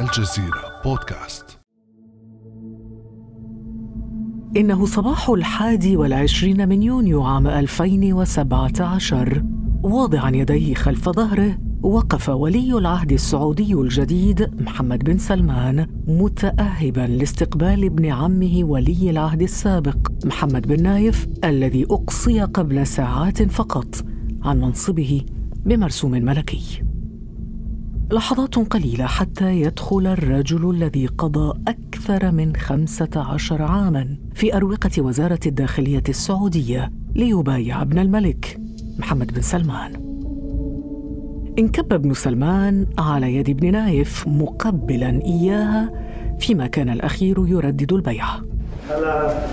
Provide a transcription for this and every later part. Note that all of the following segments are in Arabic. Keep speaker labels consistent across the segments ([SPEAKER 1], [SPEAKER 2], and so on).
[SPEAKER 1] الجزيرة بودكاست.
[SPEAKER 2] إنه صباح الحادي والعشرين من يونيو عام 2017 واضعا يديه خلف ظهره وقف ولي العهد السعودي الجديد محمد بن سلمان متاهبا لاستقبال ابن عمه ولي العهد السابق محمد بن نايف الذي أقصي قبل ساعات فقط عن منصبه بمرسوم ملكي. لحظات قليلة حتى يدخل الرجل الذي قضى أكثر من خمسة عشر عاماً في أروقة وزارة الداخلية السعودية ليبايع ابن الملك محمد بن سلمان انكب ابن سلمان على يد ابن نايف مقبلا إياها فيما كان الأخير يردد البيعة هلا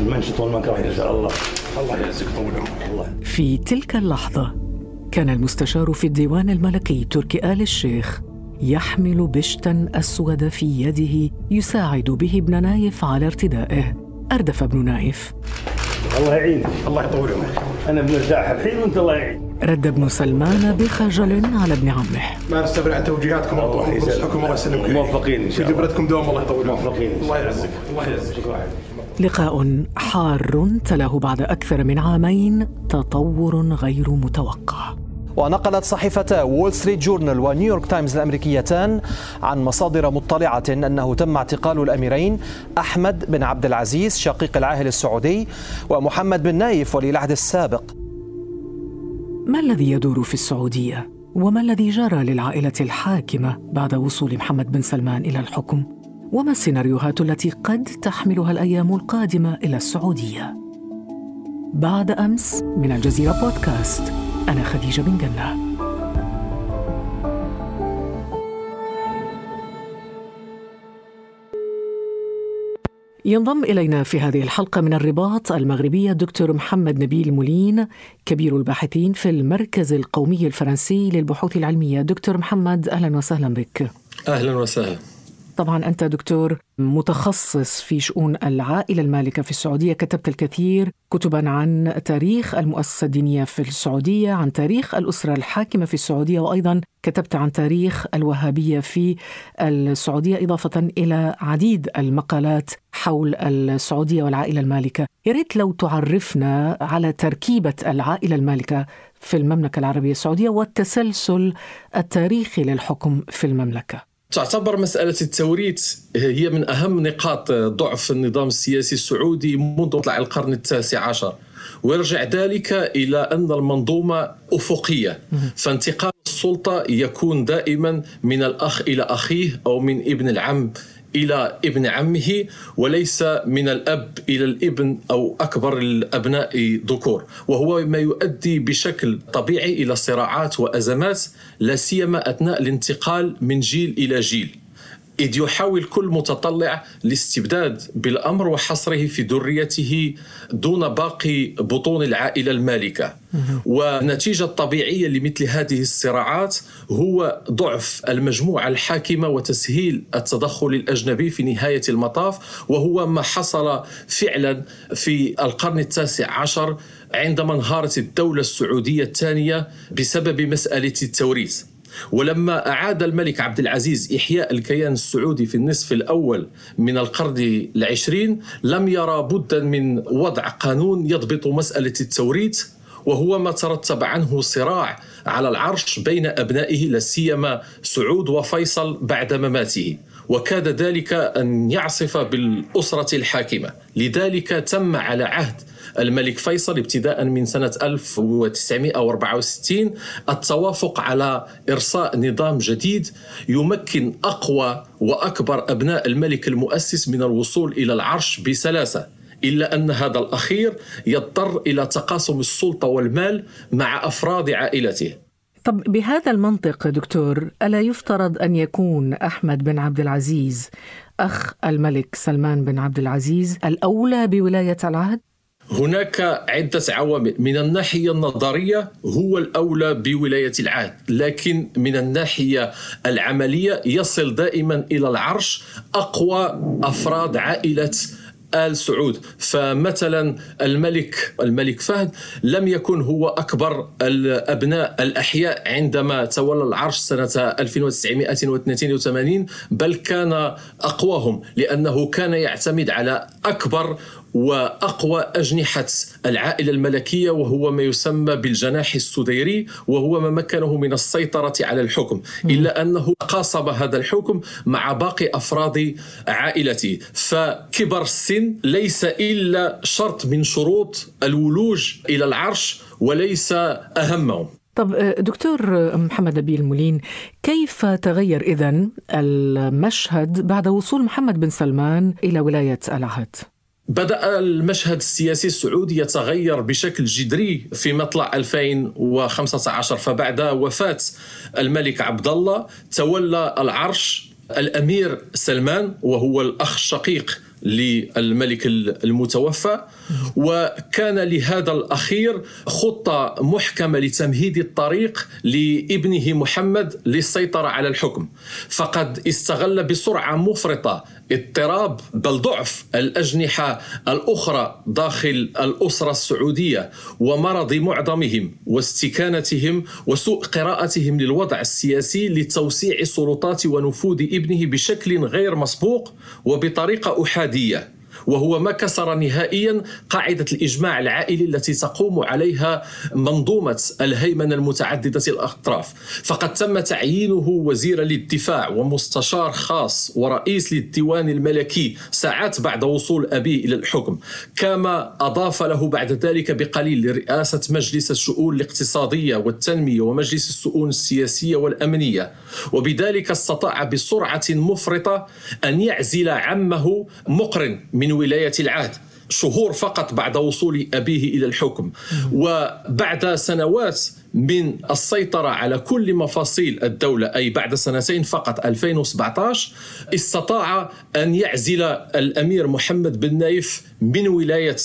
[SPEAKER 2] المنشط والمكره الله الله يعزك طول عمرك. في تلك اللحظة كان المستشار في الديوان الملكي تركي آل الشيخ يحمل بشتا أسود في يده يساعد به ابن نايف على ارتدائه. أردف ابن نايف.
[SPEAKER 3] الله يعينك. الله يطول عمرك. أنا بنرتاح الحين وأنت الله يعينك.
[SPEAKER 2] رد ابن سلمان بخجل على ابن عمه.
[SPEAKER 4] ما نستبر عن توجيهاتكم الله يسلمكم الله. يسلمكم
[SPEAKER 3] موفقين إن
[SPEAKER 4] شاء الله. جبرتكم دوم الله يطول.
[SPEAKER 3] موفقين
[SPEAKER 4] الله يعزك. الله يعزك.
[SPEAKER 2] لقاء حار تلاه بعد أكثر من عامين تطور غير متوقع.
[SPEAKER 5] ونقلت صحيفتا وول ستريت جورنال ونيويورك تايمز الأمريكيتان عن مصادر مطلعة أنه تم اعتقال الأميرين أحمد بن عبد العزيز شقيق العاهل السعودي ومحمد بن نايف ولي العهد السابق.
[SPEAKER 2] ما الذي يدور في السعودية؟ وما الذي جرى للعائلة الحاكمة بعد وصول محمد بن سلمان إلى الحكم؟ وما السيناريوهات التي قد تحملها الأيام القادمة إلى السعودية؟ بعد أمس من الجزيرة بودكاست أنا خديجة بن جنة. ينضم إلينا في هذه الحلقة من الرباط المغربية الدكتور محمد نبيل مولين كبير الباحثين في المركز القومي الفرنسي للبحوث العلمية. دكتور محمد أهلا وسهلا بك.
[SPEAKER 6] أهلا وسهلا.
[SPEAKER 2] طبعا أنت دكتور متخصص في شؤون العائلة المالكة في السعودية كتبت الكثير كتبا عن تاريخ المؤسسة الدينية في السعودية عن تاريخ الأسرة الحاكمة في السعودية وأيضا كتبت عن تاريخ الوهابية في السعودية إضافة إلى عديد المقالات حول السعودية والعائلة المالكة. يا ريت لو تعرفنا على تركيبة العائلة المالكة في المملكة العربية السعودية والتسلسل التاريخي للحكم في المملكة.
[SPEAKER 6] تعتبر مسألة التوريث هي من أهم نقاط ضعف النظام السياسي السعودي منذ طلع القرن التاسع عشر. ويرجع ذلك إلى أن المنظومة أفقية. فانتقال السلطة يكون دائما من الأخ إلى أخيه أو من ابن العم إلى ابن عمه وليس من الأب إلى الابن أو أكبر الأبناء ذكور. وهو ما يؤدي بشكل طبيعي إلى صراعات وأزمات لا سيما أثناء الانتقال من جيل إلى جيل. إذ يحاول كل متطلع الاستبداد بالأمر وحصره في ذريته دون باقي بطون العائلة المالكة. والنتيجة الطبيعية لمثل هذه الصراعات هو ضعف المجموعة الحاكمة وتسهيل التدخل الأجنبي في نهاية المطاف وهو ما حصل فعلا في القرن التاسع عشر عندما انهارت الدولة السعودية الثانية بسبب مسألة التوريث. ولما أعاد الملك عبد العزيز إحياء الكيان السعودي في النصف الأول من القرن العشرين لم يرى بدا من وضع قانون يضبط مسألة التوريث وهو ما ترتب عنه صراع على العرش بين أبنائه لا سيما سعود وفيصل بعد مماته. وكاد ذلك أن يعصف بالأسرة الحاكمة. لذلك تم على عهد الملك فيصل ابتداء من سنة 1964 التوافق على إرساء نظام جديد يمكن أقوى وأكبر أبناء الملك المؤسس من الوصول إلى العرش بسلاسة إلا أن هذا الأخير يضطر إلى تقاسم السلطة والمال مع أفراد عائلته
[SPEAKER 2] طب بهذا المنطق دكتور ألا يفترض أن يكون أحمد بن عبد العزيز أخ الملك سلمان بن عبد العزيز الأولى بولاية العهد؟
[SPEAKER 6] هناك عدة عوامل. من الناحية النظرية هو الأولى بولاية العهد لكن من الناحية العملية يصل دائما إلى العرش أقوى أفراد عائلة آل سعود. فمثلا الملك الملك فهد لم يكن هو أكبر الأبناء الأحياء عندما تولى العرش سنة 1982 بل كان أقواهم لأنه كان يعتمد على أكبر وأقوى أجنحة العائلة الملكية وهو ما يسمى بالجناح السديري وهو ما مكنه من السيطرة على الحكم. إلا أنه قاصب هذا الحكم مع باقي أفراد عائلته فكبر السن ليس إلا شرط من شروط الولوج إلى العرش وليس أهمهم.
[SPEAKER 2] طب دكتور محمد نبيل مولين كيف تغير اذا المشهد بعد وصول محمد بن سلمان إلى ولاية العهد؟
[SPEAKER 6] بدأ المشهد السياسي السعودي يتغير بشكل جذري في مطلع 2015 فبعد وفاة الملك عبد الله تولى العرش الأمير سلمان وهو الأخ الشقيق للملك المتوفى. وكان لهذا الأخير خطة محكمة لتمهيد الطريق لابنه محمد للسيطرة على الحكم. فقد استغل بسرعة مفرطة اضطراب بل ضعف الأجنحة الأخرى داخل الأسرة السعودية ومرض معظمهم واستكانتهم وسوء قراءتهم للوضع السياسي لتوسيع سلطات ونفوذ ابنه بشكل غير مسبوق وبطريقة أحادية. وهو ما كسر نهائيا قاعدة الإجماع العائلي التي تقوم عليها منظومة الهيمنة المتعددة الأطراف. فقد تم تعيينه وزيرا للدفاع ومستشار خاص ورئيس للديوان الملكي ساعات بعد وصول أبيه إلى الحكم. كما أضاف له بعد ذلك بقليل لرئاسة مجلس الشؤون الاقتصادية والتنمية ومجلس الشؤون السياسية والأمنية. وبذلك استطاع بسرعة مفرطة أن يعزل عمه مقرن من ولاية العهد. شهور فقط بعد وصول أبيه إلى الحكم. وبعد سنوات من السيطرة على كل مفاصيل الدولة أي بعد سنتين فقط 2017 استطاع أن يعزل الأمير محمد بن نايف من ولاية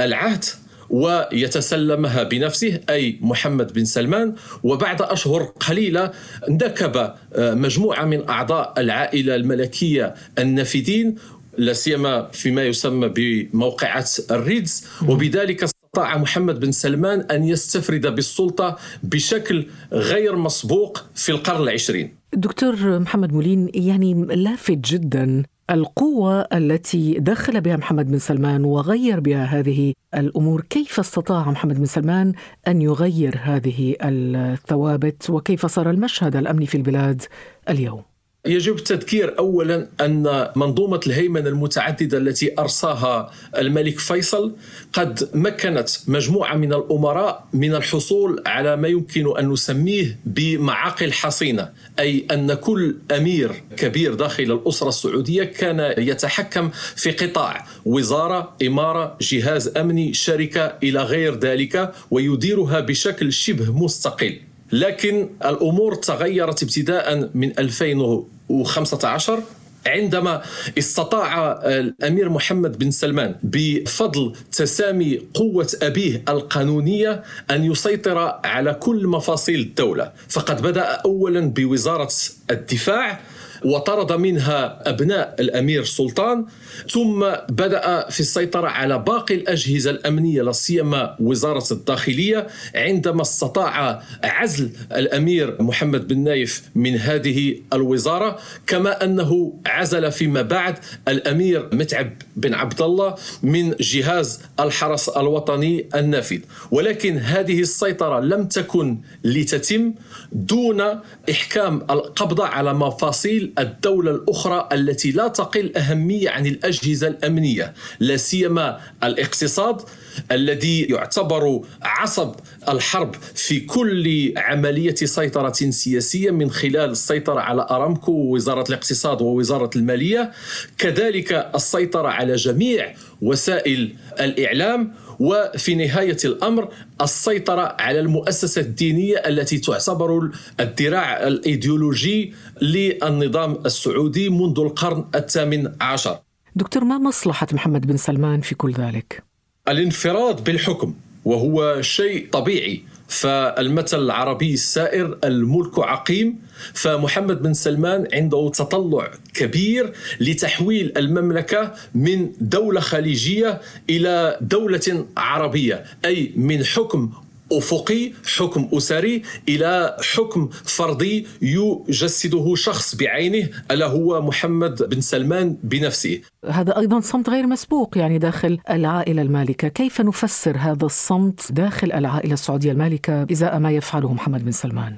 [SPEAKER 6] العهد ويتسلمها بنفسه أي محمد بن سلمان. وبعد أشهر قليلة نكب مجموعة من أعضاء العائلة الملكية النافذين لا سيما فيما يسمى بموقعة الريدز وبذلك استطاع محمد بن سلمان أن يستفرد بالسلطة بشكل غير مسبوق في القرن العشرين.
[SPEAKER 2] دكتور محمد مولين يعني لافت جدا القوة التي دخل بها محمد بن سلمان وغير بها هذه الأمور. كيف استطاع محمد بن سلمان أن يغير هذه الثوابت؟ وكيف صار المشهد الأمني في البلاد اليوم؟
[SPEAKER 6] يجب التذكير اولا أن منظومة الهيمنة المتعددة التي ارساها الملك فيصل قد مكنت مجموعة من الأمراء من الحصول على ما يمكن أن نسميه بمعاقل حصينة أي أن كل أمير كبير داخل الأسرة السعودية كان يتحكم في قطاع وزارة إمارة جهاز أمني شركة إلى غير ذلك ويديرها بشكل شبه مستقل. لكن الأمور تغيرت ابتداء من 2000 2015 عندما استطاع الأمير محمد بن سلمان بفضل تسامي قوة أبيه القانونية أن يسيطر على كل مفاصيل الدولة. فقد بدأ اولا بوزارة الدفاع وطرد منها أبناء الأمير سلطان ثم بدأ في السيطرة على باقي الأجهزة الأمنية لا سيما وزارة الداخلية عندما استطاع عزل الأمير محمد بن نايف من هذه الوزارة كما أنه عزل فيما بعد الأمير متعب بن عبد الله من جهاز الحرس الوطني النافذ. ولكن هذه السيطرة لم تكن لتتم دون إحكام القبضه على مفاصيل الدولة الأخرى التي لا تقل أهمية عن الأجهزة الأمنية لا سيما الاقتصاد الذي يعتبر عصب الحرب في كل عملية سيطرة سياسية من خلال السيطرة على أرامكو ووزارة الاقتصاد ووزارة المالية. كذلك السيطرة على جميع وسائل الإعلام وفي نهاية الأمر السيطرة على المؤسسة الدينية التي تعتبر الذراع الإيديولوجي للنظام السعودي منذ القرن الثامن عشر.
[SPEAKER 2] دكتور ما مصلحة محمد بن سلمان في كل ذلك؟
[SPEAKER 6] الانفراد بالحكم وهو شيء طبيعي فالمثل العربي السائر الملك عقيم. فمحمد بن سلمان عنده تطلع كبير لتحويل المملكة من دولة خليجية إلى دولة عربية أي من حكم أفقي حكم أسري إلى حكم فردي يجسده شخص بعينه ألا هو محمد بن سلمان بنفسه.
[SPEAKER 2] هذا أيضا صمت غير مسبوق يعني داخل العائلة المالكة. كيف نفسر هذا الصمت داخل العائلة السعودية المالكة إزاء ما يفعله محمد بن سلمان؟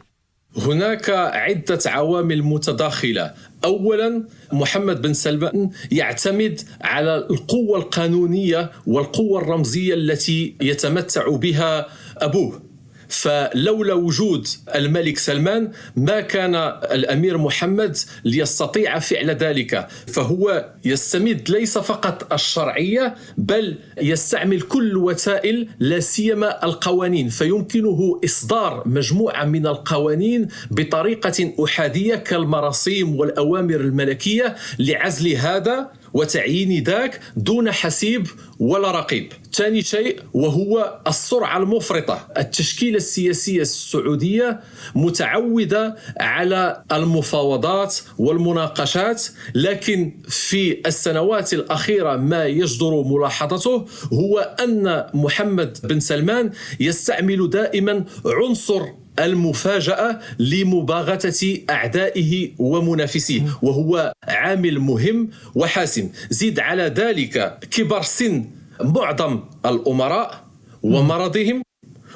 [SPEAKER 6] هناك عدة عوامل متداخلة. أولا محمد بن سلمان يعتمد على القوة القانونية والقوة الرمزية التي يتمتع بها أبوه. فلولا وجود الملك سلمان ما كان الأمير محمد ليستطيع فعل ذلك. فهو يستمد ليس فقط الشرعية بل يستعمل كل وسائل لا سيما القوانين. فيمكنه إصدار مجموعة من القوانين بطريقة أحادية كالمراسيم والأوامر الملكية لعزل هذا وتعيين ذاك دون حسيب ولا رقيب. ثاني شيء وهو السرعة المفرطة. التشكيلة السياسية السعودية متعودة على المفاوضات والمناقشات لكن في السنوات الأخيرة ما يجدر ملاحظته هو أن محمد بن سلمان يستعمل دائما عنصر المفاجأة لمباغتة أعدائه ومنافسيه وهو عامل مهم وحاسم. زيد على ذلك كبر سن معظم الأمراء ومرضهم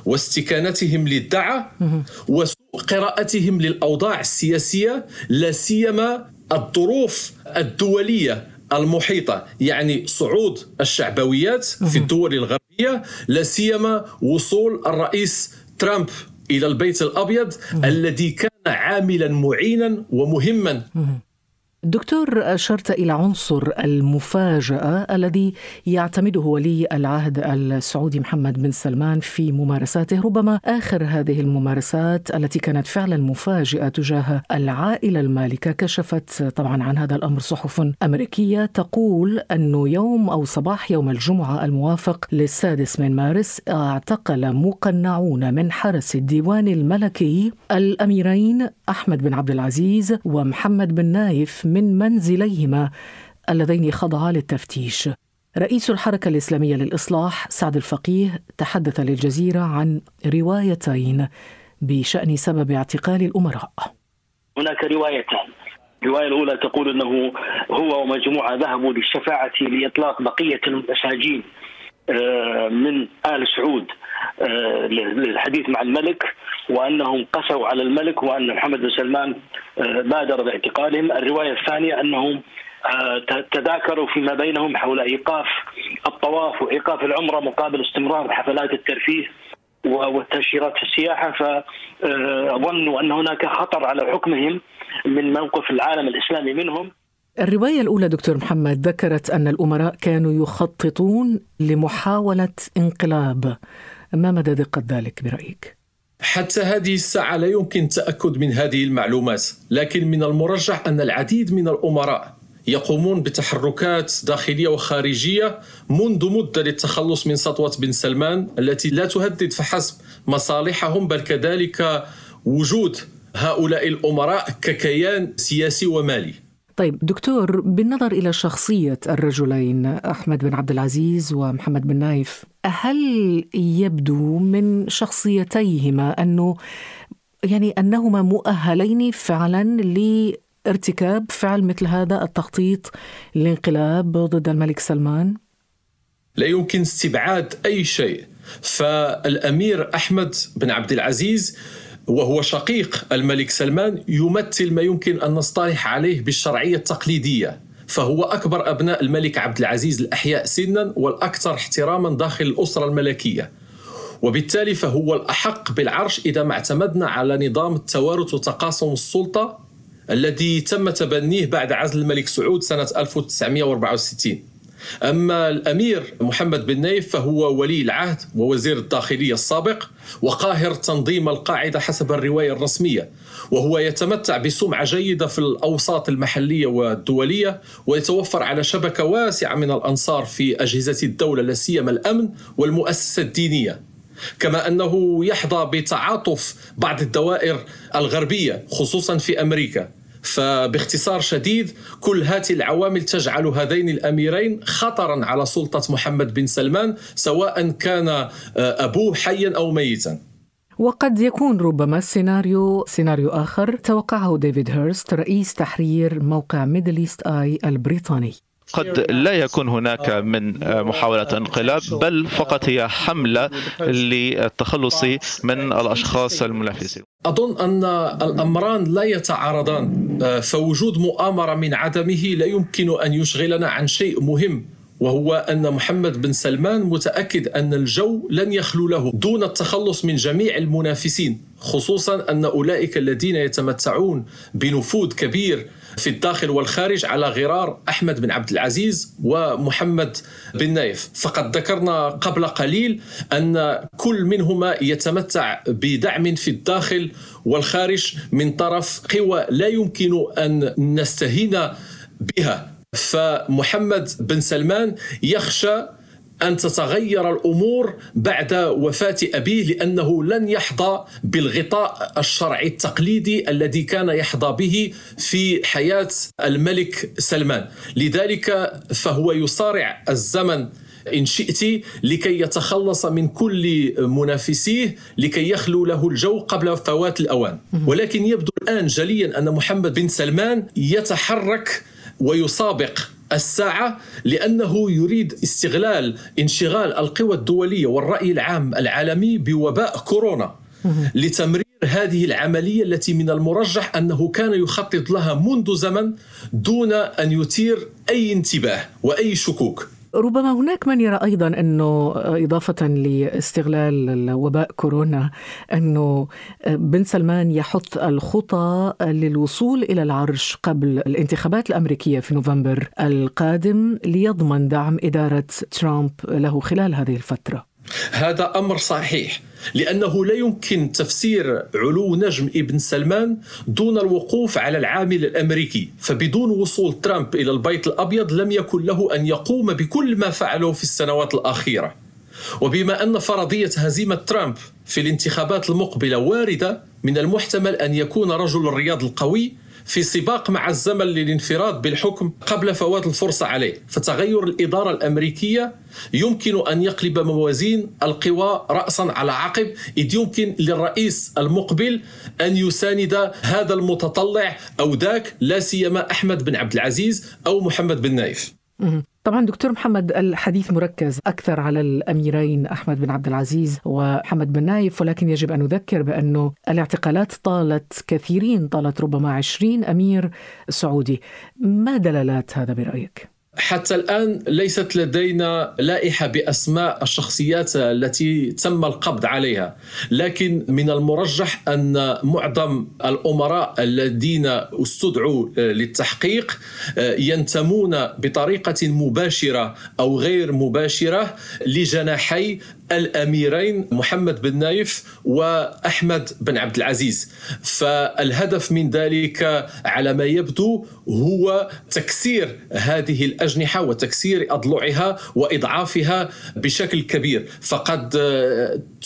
[SPEAKER 6] واستكانتهم للدعة وسوء قراءتهم للأوضاع السياسية لا سيما الظروف الدولية المحيطة يعني صعود الشعبويات في الدول الغربية لا سيما وصول الرئيس ترامب إلى البيت الأبيض الذي كان عاملا معينا ومهما.
[SPEAKER 2] دكتور أشرت إلى عنصر المفاجأة الذي يعتمده ولي العهد السعودي محمد بن سلمان في ممارساته. ربما آخر هذه الممارسات التي كانت فعلا مفاجئة تجاه العائلة المالكة كشفت طبعا عن هذا الأمر صحف أمريكية تقول أنه يوم أو صباح يوم الجمعة الموافق للسادس من مارس اعتقل مقنعون من حرس الديوان الملكي الأميرين أحمد بن عبد العزيز ومحمد بن نايف من منزليهما اللذين خضعا للتفتيش. رئيس الحركة الإسلامية للإصلاح سعد الفقيه تحدث للجزيرة عن روايتين بشأن سبب اعتقال الأمراء.
[SPEAKER 7] هناك روايتان. الرواية الأولى تقول أنه هو ومجموعة ذهبوا للشفاعة لإطلاق بقية المساجين من آل سعود آه، للحديث مع الملك وأنهم قسوا على الملك وأن محمد بن سلمان آه، بادر باعتقالهم، الرواية الثانية أنهم آه، تذاكروا فيما بينهم حول إيقاف الطواف وإيقاف العمرة مقابل استمرار حفلات الترفيه والتأشيرات في السياحة. فظنوا أن هناك خطر على حكمهم من موقف العالم الإسلامي منهم.
[SPEAKER 2] الرواية الأولى دكتور محمد ذكرت أن الأمراء كانوا يخططون لمحاولة انقلاب ما مدى دقة ذلك برأيك؟
[SPEAKER 6] حتى هذه الساعة لا يمكن التأكد من هذه المعلومات لكن من المرجح أن العديد من الأمراء يقومون بتحركات داخلية وخارجية منذ مدة للتخلص من سطوة بن سلمان التي لا تهدد فحسب مصالحهم بل كذلك وجود هؤلاء الأمراء ككيان سياسي ومالي
[SPEAKER 2] طيب دكتور بالنظر إلى شخصية الرجلين أحمد بن عبد العزيز ومحمد بن نايف هل يبدو من شخصيتيهما أنه يعني أنهما مؤهلين فعلا لارتكاب فعل مثل هذا التخطيط للانقلاب ضد الملك سلمان؟
[SPEAKER 6] لا يمكن استبعاد أي شيء فالأمير أحمد بن عبد العزيز وهو شقيق الملك سلمان يمثل ما يمكن أن نصطلح عليه بالشرعية التقليدية. فهو أكبر أبناء الملك عبد العزيز الأحياء سنا والأكثر احتراما داخل الأسرة الملكية. وبالتالي فهو الأحق بالعرش إذا ما اعتمدنا على نظام التوارث وتقاسم السلطة الذي تم تبنيه بعد عزل الملك سعود سنة 1964 أما الأمير محمد بن نايف فهو ولي العهد ووزير الداخلية السابق وقاهر تنظيم القاعدة حسب الرواية الرسمية وهو يتمتع بسمعة جيدة في الأوساط المحلية والدولية ويتوفر على شبكة واسعة من الأنصار في أجهزة الدولة لا سيما الأمن والمؤسسة الدينية. كما أنه يحظى بتعاطف بعض الدوائر الغربية خصوصا في أمريكا. فباختصار شديد كل هذه العوامل تجعل هذين الأميرين خطرا على سلطة محمد بن سلمان سواء كان آه، أبوه حيا أو ميتا.
[SPEAKER 2] وقد يكون ربما السيناريو سيناريو آخر توقعه ديفيد هيرست رئيس تحرير موقع ميدل إيست آي البريطاني.
[SPEAKER 8] قد لا يكون هناك من محاولة انقلاب بل فقط هي حملة للتخلص من الأشخاص المنافسين.
[SPEAKER 6] أظن أن الأمران لا يتعارضان فوجود مؤامرة من عدمه لا يمكن أن يشغلنا عن شيء مهم. وهو أن محمد بن سلمان متأكد أن الجو لن يخلو له دون التخلص من جميع المنافسين خصوصا أن أولئك الذين يتمتعون بنفوذ كبير في الداخل والخارج على غرار أحمد بن عبد العزيز ومحمد بن نايف. فقد ذكرنا قبل قليل أن كل منهما يتمتع بدعم في الداخل والخارج من طرف قوى لا يمكن أن نستهين بها. فمحمد بن سلمان يخشى أن تتغير الأمور بعد وفاة أبيه لأنه لن يحظى بالغطاء الشرعي التقليدي الذي كان يحظى به في حياة الملك سلمان. لذلك فهو يصارع الزمن إن شئت لكي يتخلص من كل منافسيه لكي يخلو له الجو قبل فوات الأوان. ولكن يبدو الآن جليا أن محمد بن سلمان يتحرك ويسابق الساعة لأنه يريد استغلال انشغال القوى الدولية والرأي العام العالمي بوباء كورونا لتمرير هذه العملية التي من المرجح أنه كان يخطط لها منذ زمن دون أن يثير أي انتباه وأي شكوك.
[SPEAKER 2] ربما هناك من يرى أيضا أنه إضافة لاستغلال وباء كورونا أنه بن سلمان يحث الخطى للوصول إلى العرش قبل الانتخابات الأمريكية في نوفمبر القادم ليضمن دعم إدارة ترامب له خلال هذه الفترة.
[SPEAKER 6] هذا أمر صحيح لأنه لا يمكن تفسير علو نجم ابن سلمان دون الوقوف على العامل الأمريكي. فبدون وصول ترامب إلى البيت الأبيض لم يكن له أن يقوم بكل ما فعله في السنوات الأخيرة. وبما أن فرضية هزيمة ترامب في الانتخابات المقبلة واردة من المحتمل أن يكون رجل الرياض القوي في سباق مع الزمن للانفراد بالحكم قبل فوات الفرصة عليه. فتغير الإدارة الأمريكية يمكن أن يقلب موازين القوى رأسا على عقب. إذ يمكن للرئيس المقبل أن يساند هذا المتطلع أو ذاك لا سيما أحمد بن عبد العزيز أو محمد بن نايف.
[SPEAKER 2] طبعا دكتور محمد الحديث مركز أكثر على الأميرين أحمد بن عبد العزيز وحمد بن نايف ولكن يجب أن نذكر بأنه الاعتقالات طالت كثيرين طالت ربما عشرين أمير سعودي ما دلالات هذا برأيك؟
[SPEAKER 6] حتى الآن ليست لدينا لائحة بأسماء الشخصيات التي تم القبض عليها. لكن من المرجح أن معظم الأمراء الذين استدعوا للتحقيق ينتمون بطريقة مباشرة أو غير مباشرة لجناحي الأميرين محمد بن نايف وأحمد بن عبد العزيز. فالهدف من ذلك على ما يبدو هو تكسير هذه الأجنحة وتكسير أضلعها وإضعافها بشكل كبير. فقد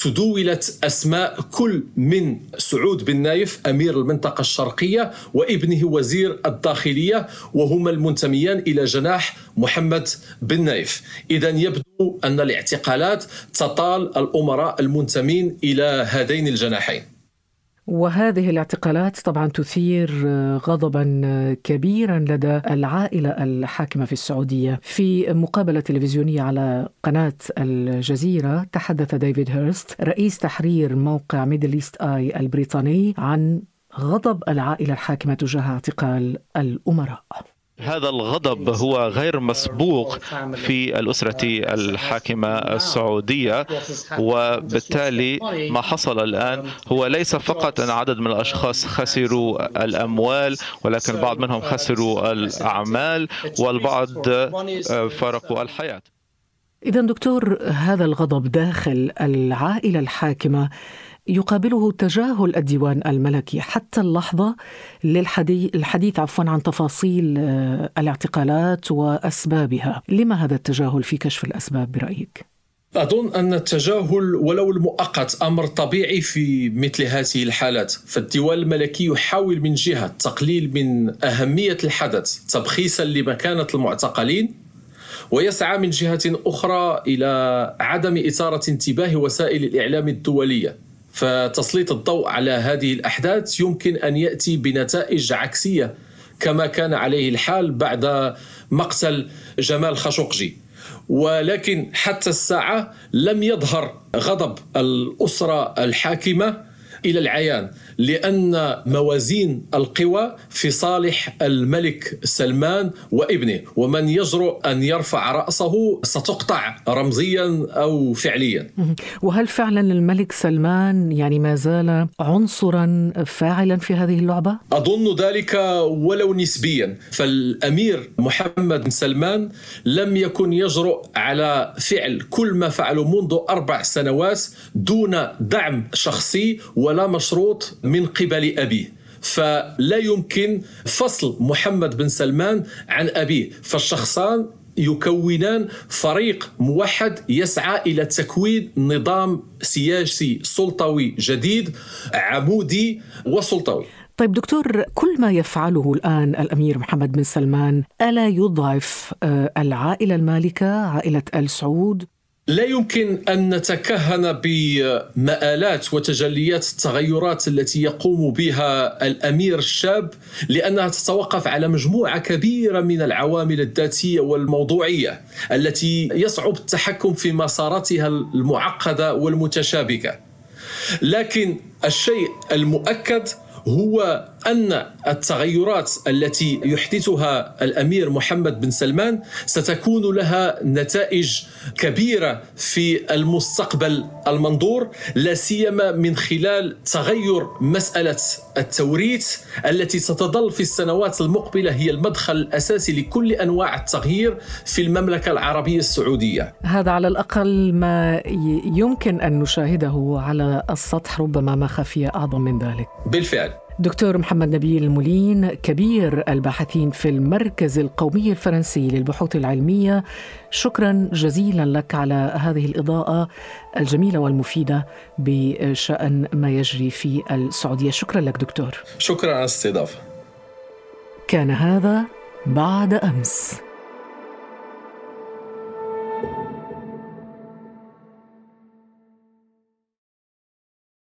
[SPEAKER 6] تدولت أسماء كل من سعود بن نايف أمير المنطقة الشرقية وابنه وزير الداخلية وهما المنتميان إلى جناح محمد بن نايف. اذا يبدو أن الاعتقالات تطال الأمراء المنتمين إلى هذين الجناحين.
[SPEAKER 2] وهذه الاعتقالات طبعا تثير غضبا كبيرا لدى العائلة الحاكمة في السعودية. في مقابلة تلفزيونية على قناة الجزيرة تحدث ديفيد هيرست رئيس تحرير موقع ميدل إيست آي البريطاني عن غضب العائلة الحاكمة تجاه اعتقال الأمراء.
[SPEAKER 8] هذا الغضب هو غير مسبوق في الأسرة الحاكمة السعودية وبالتالي ما حصل الآن هو ليس فقط أن عدد من الأشخاص خسروا الأموال ولكن البعض منهم خسروا الأعمال والبعض فارقوا الحياة.
[SPEAKER 2] إذا دكتور هذا الغضب داخل العائلة الحاكمة يقابله تجاهل الديوان الملكي. حتى اللحظة للحديث عفوا عن تفاصيل الاعتقالات وأسبابها. لما هذا التجاهل في كشف الأسباب برأيك؟
[SPEAKER 6] أظن أن التجاهل ولو المؤقت أمر طبيعي في مثل هذه الحالات. فالديوان الملكي يحاول من جهة تقليل من أهمية الحدث تبخيسا لمكانة المعتقلين ويسعى من جهة أخرى إلى عدم إثارة انتباه وسائل الإعلام الدولية. فتسليط الضوء على هذه الأحداث يمكن أن يأتي بنتائج عكسية كما كان عليه الحال بعد مقتل جمال خاشقجي. ولكن حتى الساعة لم يظهر غضب الأسرة الحاكمة إلى العيان لأن موازين القوى في صالح الملك سلمان وابنه ومن يجرؤ أن يرفع رأسه ستقطع رمزيا أو فعليا.
[SPEAKER 2] وهل فعلا الملك سلمان يعني ما زال عنصرا فاعلا في هذه اللعبة؟
[SPEAKER 6] أظن ذلك ولو نسبيا. فالأمير محمد بن سلمان لم يكن يجرؤ على فعل كل ما فعله منذ أربع سنوات دون دعم شخصي ولا مشروط من قبل أبيه. فلا يمكن فصل محمد بن سلمان عن أبيه. فالشخصان يكونان فريق موحد يسعى إلى تكوين نظام سياسي سلطوي جديد عمودي وسلطوي.
[SPEAKER 2] طيب دكتور كل ما يفعله الآن الأمير محمد بن سلمان ألا يضعف آه، العائلة المالكة عائلة آل سعود؟
[SPEAKER 6] لا يمكن أن نتكهن بمآلات وتجليات التغيرات التي يقوم بها الأمير الشاب لأنها تتوقف على مجموعة كبيرة من العوامل الذاتية والموضوعية التي يصعب التحكم في مساراتها المعقدة والمتشابكة. لكن الشيء المؤكد هو أن التغيرات التي يحدثها الأمير محمد بن سلمان ستكون لها نتائج كبيرة في المستقبل المنظور لا سيما من خلال تغير مسألة التوريث التي ستظل في السنوات المقبلة هي المدخل الأساسي لكل أنواع التغيير في المملكة العربية السعودية.
[SPEAKER 2] هذا على الأقل ما يمكن أن نشاهده على السطح ربما ما خفي أعظم من ذلك.
[SPEAKER 6] بالفعل.
[SPEAKER 2] دكتور محمد نبيل المولين كبير الباحثين في المركز القومي الفرنسي للبحوث العلمية. شكرا جزيلا لك على هذه الإضاءة الجميلة والمفيدة بشأن ما يجري في السعودية. شكرا لك دكتور.
[SPEAKER 6] شكرا على الاستضافة.
[SPEAKER 2] كان هذا بعد أمس.